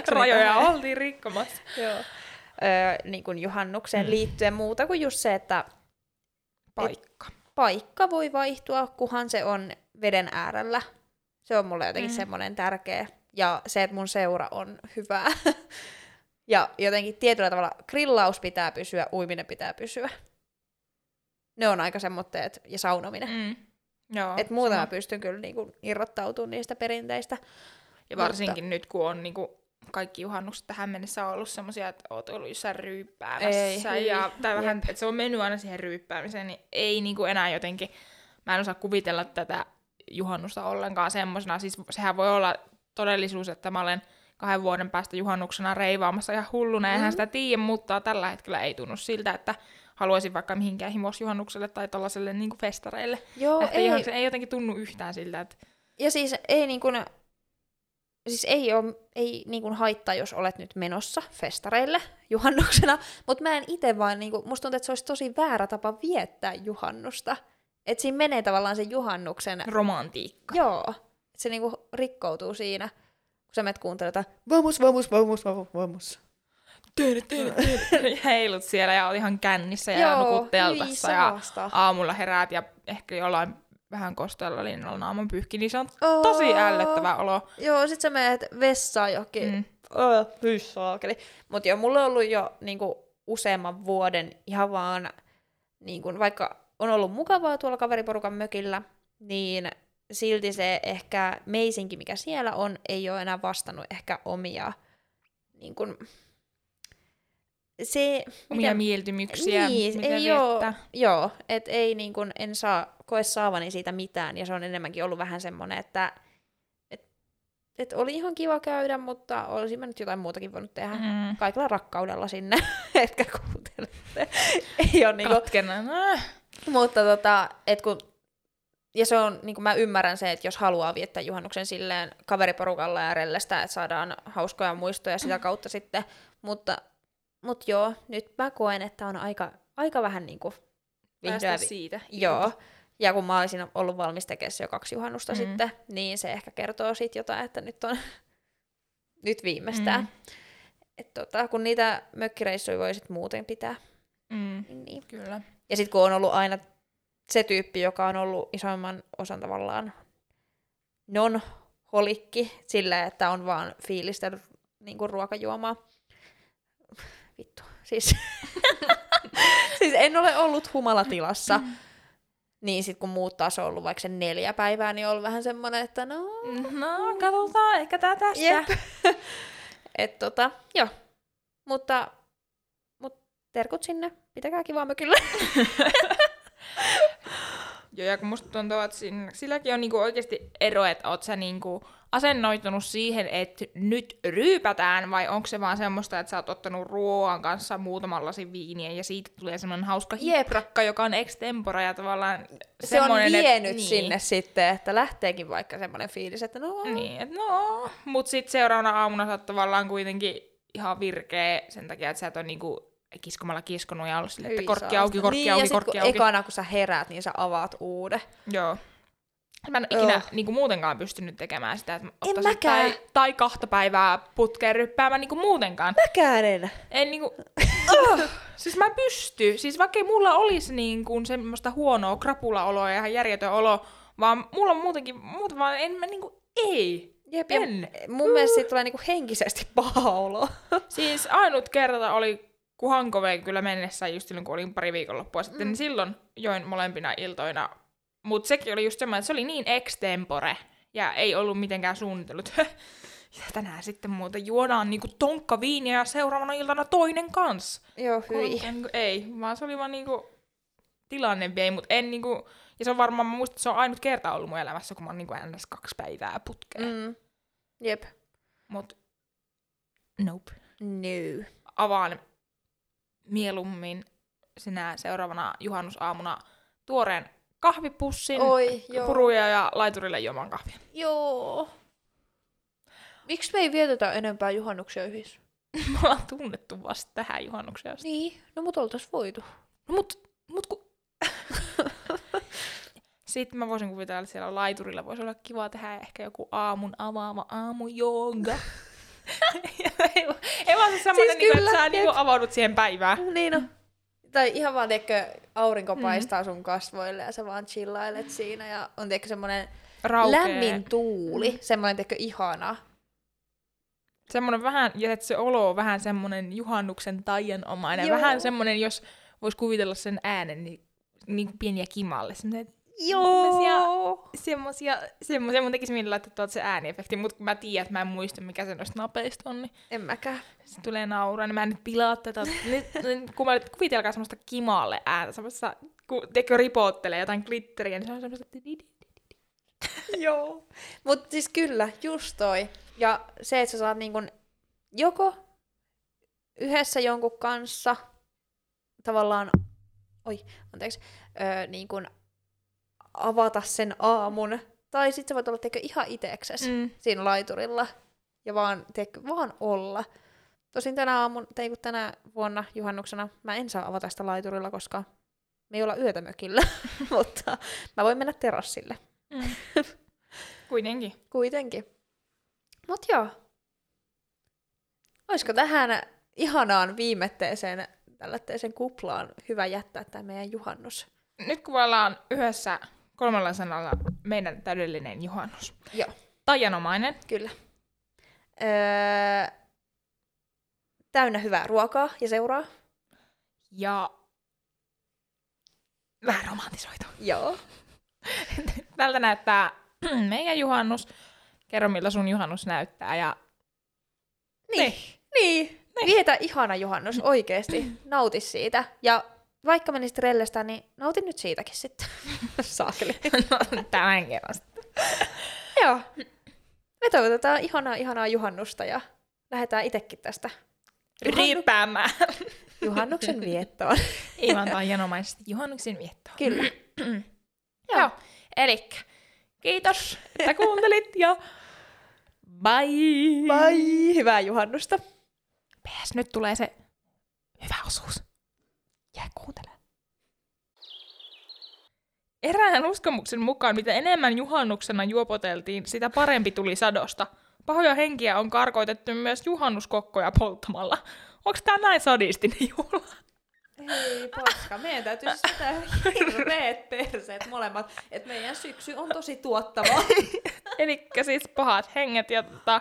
Rajoja tähän. oltiin rikkomassa. Joo. Öö, niin kuin juhannukseen Mm. liittyen muuta kuin just se, että Paikka. paikka voi vaihtua, kunhan se on veden äärellä. Se on mulle jotenkin Mm. mm. semmoinen tärkeä ja se, että mun seura on hyvää. ja jotenkin tietyllä tavalla grillaus pitää pysyä, uiminen pitää pysyä. Ne on aika semmoitteet, ja saunominen. Mm. Joo, Et muuten mä pystyn kyllä niinku irrottautumaan niistä perinteistä. Ja varsinkin nyt, kun on niinku kaikki juhannukset tähän mennessä ollut semmoisia, että oot ollut jossain ryyppäämässä. Ei, ja, tai vähän, että se on mennyt aina siihen ryyppäämiseen, niin ei niinku enää jotenkin, mä en osaa kuvitella tätä juhannusta ollenkaan semmosena. Siis sehän voi olla todellisuus, että mä olen kahden vuoden päästä juhannuksena reivaamassa ja hulluna, eihän Mm. sitä tiedä, mutta tällä hetkellä ei tunnu siltä, että haluaisin vaikka mihinkään himosjuhannukselle tai tuollaiselle niinku festareille. Joo, että ei. ihan, se ei jotenkin tunnu yhtään siltä, että Ja siis ei niin kuin, siis ei, ole, ei niin kuin haittaa, jos olet nyt menossa festareille juhannuksena, mutta mä en itse vaan, niin kuin, musta tuntuu, että se olisi tosi väärä tapa viettää juhannusta. Että siinä menee tavallaan se juhannuksen, romantiikka. joo, se niin kuin rikkoutuu siinä, kun sä menet kuuntelemaan, vamos, vamos, vamos, vamos, vamos. heilut siellä ja oli ihan kännissä ja nukut teltassa ja saasta. aamulla heräät ja ehkä jollain vähän kosteella linnalla naaman pyyhki, niin se on Oo. tosi ällöttävä olo. Joo, sit sä menet vessaan johonkin. Mm. Saakeli. Mut joo, mulla on ollut jo niinku, useamman vuoden ihan vaan, niinku, vaikka on ollut mukavaa tuolla kaveriporukan mökillä, niin silti se ehkä meisinki, mikä siellä on, ei ole enää vastannut ehkä omia niinku, se, Omia miten- mieltymyksiä, niin, mitä ei oo, viettää. joo, et ei niin kun, en saa, koe saavani siitä mitään, ja se on enemmänkin ollut vähän semmoinen, että et, et oli ihan kiva käydä, mutta olisin mä nyt jotain muutakin voinut tehdä. Mm. Kaikella rakkaudella sinne, etkä kuuntelette. ei ole niinku, Katkenan. Mutta tota, et kun, ja se on, niin kuin mä ymmärrän se, että jos haluaa viettää juhannuksen silleen kaveriporukalla ja rellestä, että saadaan hauskoja muistoja sitä kautta sitten, mutta mut joo, nyt mä koen, että on aika, aika vähän niin kuin vihdoin vi- siitä. Joo, ja kun mä olisin ollut valmis tekemään se jo kaksi juhannusta Mm. mm. sitten, niin se ehkä kertoo siitä jotain, että nyt on nyt viimeistään. Mm. Mm. Et tota, kun niitä mökkireissuja voi sit muuten pitää. Mm. Niin, niin. Kyllä. Ja sitten kun on ollut aina se tyyppi, joka on ollut isoimman osan tavallaan non-holikki, sillä että on vaan fiilistellyt niin ruokajuomaa. Vittu. Siis, siis en ole ollut humalatilassa. Niin sit kun muut taas on ollut vaikka se neljä päivää, niin on ollut vähän semmoinen, että no... No, katsotaan, ehkä tää tästä. Jep. Et tota, joo. Mutta, mut terkut sinne. Pitäkää kivaa mökillä. Joo, ja kun musta tuntuu, että siinä, silläkin on niinku oikeasti ero, että oot sä niinku asennoitunut siihen, että nyt ryypätään, vai onko se vaan semmoista, että sä oot ottanut ruoan kanssa muutaman lasin viiniä, ja siitä tulee semmoinen hauska Jep. hiprakka, joka on extempora, ja tavallaan se on vienyt et, niin. sinne sitten, että lähteekin vaikka semmoinen fiilis, että no... Niin, että no, mut sit seuraavana aamuna sä oot tavallaan kuitenkin ihan virkeä sen takia, että sä et ole niinku kiskomalla kiskonut ja ollut silleen, että korkki auki, korkki niin, auki, korkki auki. ekana kun sä heräät, niin sä avaat uuden. Joo. Mä en ikinä Joo. niinku muutenkaan pystynyt tekemään sitä, että En mäkään. tai, tai kahta päivää putkeen ryppäämään niinku muutenkaan. Mäkään en. En niinku... oh, siis mä pysty. Siis vaikka ei mulla olisi niinku semmoista huonoa krapulaoloa ja ihan järjetön olo, vaan mulla on muutenkin, muuta vaan en mä niinku, ei. Jep, En. mun mielestä siitä tulee niinku henkisesti paha olo. Siis ainut kerta oli, kun Hanko vei kyllä mennessä just silloin, kun olin pari viikonloppua sitten, mm. niin silloin join molempina iltoina. Mutta sekin oli just semmoinen, että se oli niin extempore ja ei ollut mitenkään suunnitellut. ja tänään sitten muuten juodaan niinku tonkka viiniä ja seuraavana iltana toinen kans. Joo, hyi. Kun- ei, vaan se oli vaan niinku tilanne vei, mutta en niinku... Ja se on varmaan, mä muistan, että se on ainut kerta ollut mun elämässä, kun mä oon niinku ns. kaksi päivää putkeen. Mm. Jep. Mut nope. No. avaan mieluummin sinä seuraavana juhannusaamuna tuoreen kahvipussin, Oi, joo. puruja ja laiturille juomaan kahvia. Joo. Miksi me ei vietetä enempää juhannuksia yhdessä? Me ollaan tunnettu vasta tähän juhannukseen asti. Niin, no mut oltais voitu. No mut, mut ku... Sitten mä voisin kuvitella, että siellä laiturilla voisi olla kiva tehdä ehkä joku aamun avaava aamujonga. ei, ei vaan se semmoinen, Siis niinku, kyllä, että sä niinku avaudut siihen päivään. Niin on. Tai ihan vaan, tiedätkö, aurinko paistaa sun kasvoille ja sä vaan chillailet siinä ja on tiedätkö semmonen Raukee. lämmin tuuli, semmoinen tiedätkö ihana. semmoinen vähän, ja että se olo on vähän semmoinen juhannuksen taianomainen. Joo. Vähän semmoinen, jos vois kuvitella sen äänen, niin, niin kuin pieniä kimalle. Semmoisia, Joo! semmoisia, semmoisia, mun tekisi mielellä laittaa tuolta se ääniefekti, mutta kun mä tiedän, että mä en muista, mikä se noista napeista on, niin En mäkään. se tulee nauraa, niin mä en nyt pilaa tätä. Nyt, nyt kun mä nyt kuvitelkaa semmoista kimalle ääntä, semmoista, kun tekö ripoottelee jotain glitteriä, niin se on semmoista... Joo. Mutta siis kyllä, just toi. Ja se, että sä saat niin kun joko yhdessä jonkun kanssa tavallaan, oi, anteeksi, öö, niin kun avata sen aamun, tai sitten sä voit olla teikö ihan itekses Mm. siinä laiturilla ja vaan, teikö, vaan olla. Tosin tänä aamun, tai kun tänä vuonna juhannuksena mä en saa avata sitä laiturilla, koska me ei olla yötä mökillä, mutta mä voin mennä terassille. Mm. Kuitenkin. Kuitenkin. Mut joo. Olisiko tähän ihanaan viimetteeseen tällaiseen kuplaan hyvä jättää tämä meidän juhannus? Nyt kun ollaan yhdessä kolmella sanalla meidän täydellinen juhannus. Joo. Taianomainen. Kyllä. Öö, täynnä hyvää ruokaa ja seuraa. Ja vähän romantisoitu. Joo. Tältä näyttää meidän juhannus. Kerro, miltä sun juhannus näyttää. Ja Niin. Niin. niin. Vietä ihana juhannus oikeesti. Nauti siitä. Ja vaikka menisit rellestä, niin nauti nyt siitäkin sitten. Saakeli. tämän kerran. Joo. Me toivotetaan ihanaa, ihanaa juhannusta ja lähdetään itekin tästä juhannu- juhannuksen viettoon. Ihan taianomaisesti juhannuksen viettoon. Kyllä. Joo. Elikkä kiitos, että kuuntelit ja bye! Bye! Hyvää juhannusta. PS, nyt tulee se hyvä osuus. Jää kuuntelemaan. Erään uskomuksen mukaan, mitä enemmän juhannuksena juopoteltiin, sitä parempi tuli sadosta. Pahoja henkiä on karkoitettu myös juhannuskokkoja polttamalla. Onko tää näin sadistinen juhla? Ei paska, meidän täytyy siis pitää hirveet perseet molemmat, että meidän syksy on tosi tuottava. Eli siis pahat henget ja tota,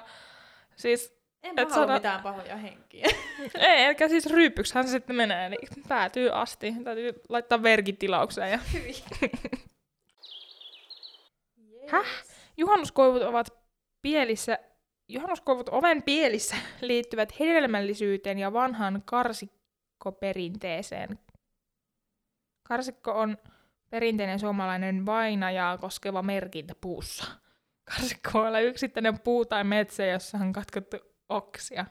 siis En Et halua sano- mitään pahoja henkiä. Ei, eli siis ryyppykshän se sitten menee, eli päätyy asti. Täytyy laittaa verkitilaukseen. Ja... Häh? Juhannuskoivut ovat pielissä, juhannuskoivut oven pielissä liittyvät hedelmällisyyteen ja vanhaan karsikkoperinteeseen. Karsikko on perinteinen suomalainen vainajaa koskeva merkintä puussa. Karsikko voi olla yksittäinen puu tai metsä, jossa on katkottu oksia.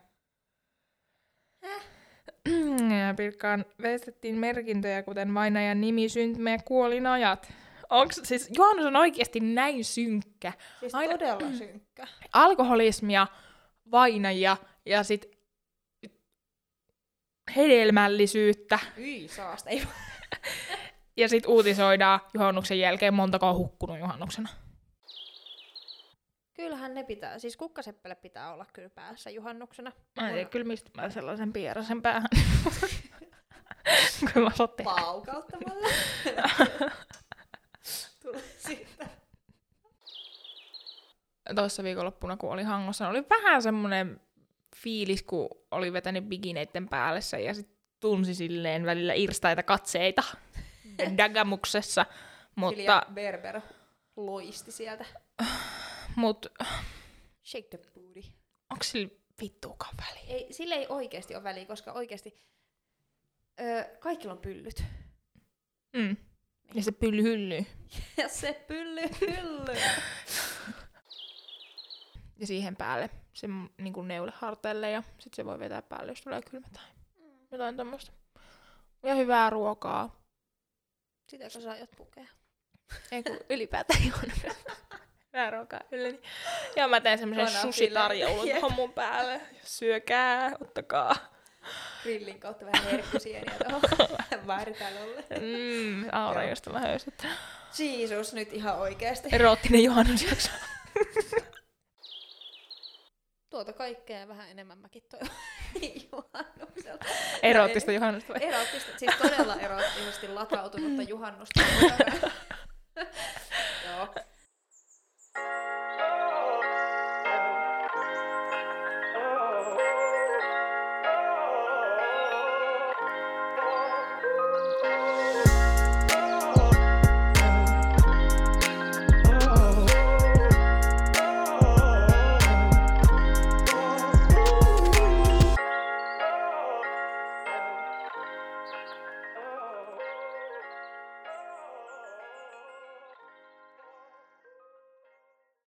Ja Pirkkaan veistettiin merkintöjä, kuten vainajan nimi, syntymä ja kuolinajat. Onks, siis juhannus on oikeasti näin synkkä. Siis Aina- todella synkkä. Alkoholismia, vainajia ja sit hedelmällisyyttä. Hyi, saasta. Ei Ja sit uutisoidaan juhannuksen jälkeen montako on hukkunut juhannuksena. Kyllähän ne pitää. Siis kukkaseppele pitää olla kyllä päässä juhannuksena. Mä en tiedä kyllä mistä mä sellaisen pierasen päähän. kyllä mä tehdä. Paukauttamalla. Tulee siitä. Tuossa viikonloppuna, kun oli Hangossa, oli vähän semmoinen fiilis, kun oli vetänyt bikineiden päälle sen ja sitten tunsi silleen välillä irstaita katseita Dagamuksessa. Mutta, Silja Berber loisti sieltä. Mut Shake the booty. onko sillä vittuukaan väliä? Ei, sille ei oikeasti ole väliä, koska oikeasti öö, kaikilla on pyllyt. Mm. Ja se pylly hyllyy. Ja se pylly hylly. Ja siihen päälle se niin kuin neule harteille ja sitten se voi vetää päälle, jos tulee kylmä tai jotain tämmöistä. Ja hyvää ruokaa. Sitäkö sä aiot pukea? Ei kun ylipäätään juonut. Hyvää ruokaa ylleni. Ja mä teen semmoisen sushi-tarjoulun tuohon mun päälle. Syökää, ottakaa. Grillin kautta vähän herkkusieniä tuohon vääritalolle. Mm, aura, Joo. josta mä höyset. Jeesus, nyt ihan oikeasti. Eroottinen juhannusjakso. Tuota kaikkea vähän enemmän mäkin toivon juhannukselta. Eroottista juhannusta. vai? Eroottista, siis todella eroottisesti latautunutta juhannusta.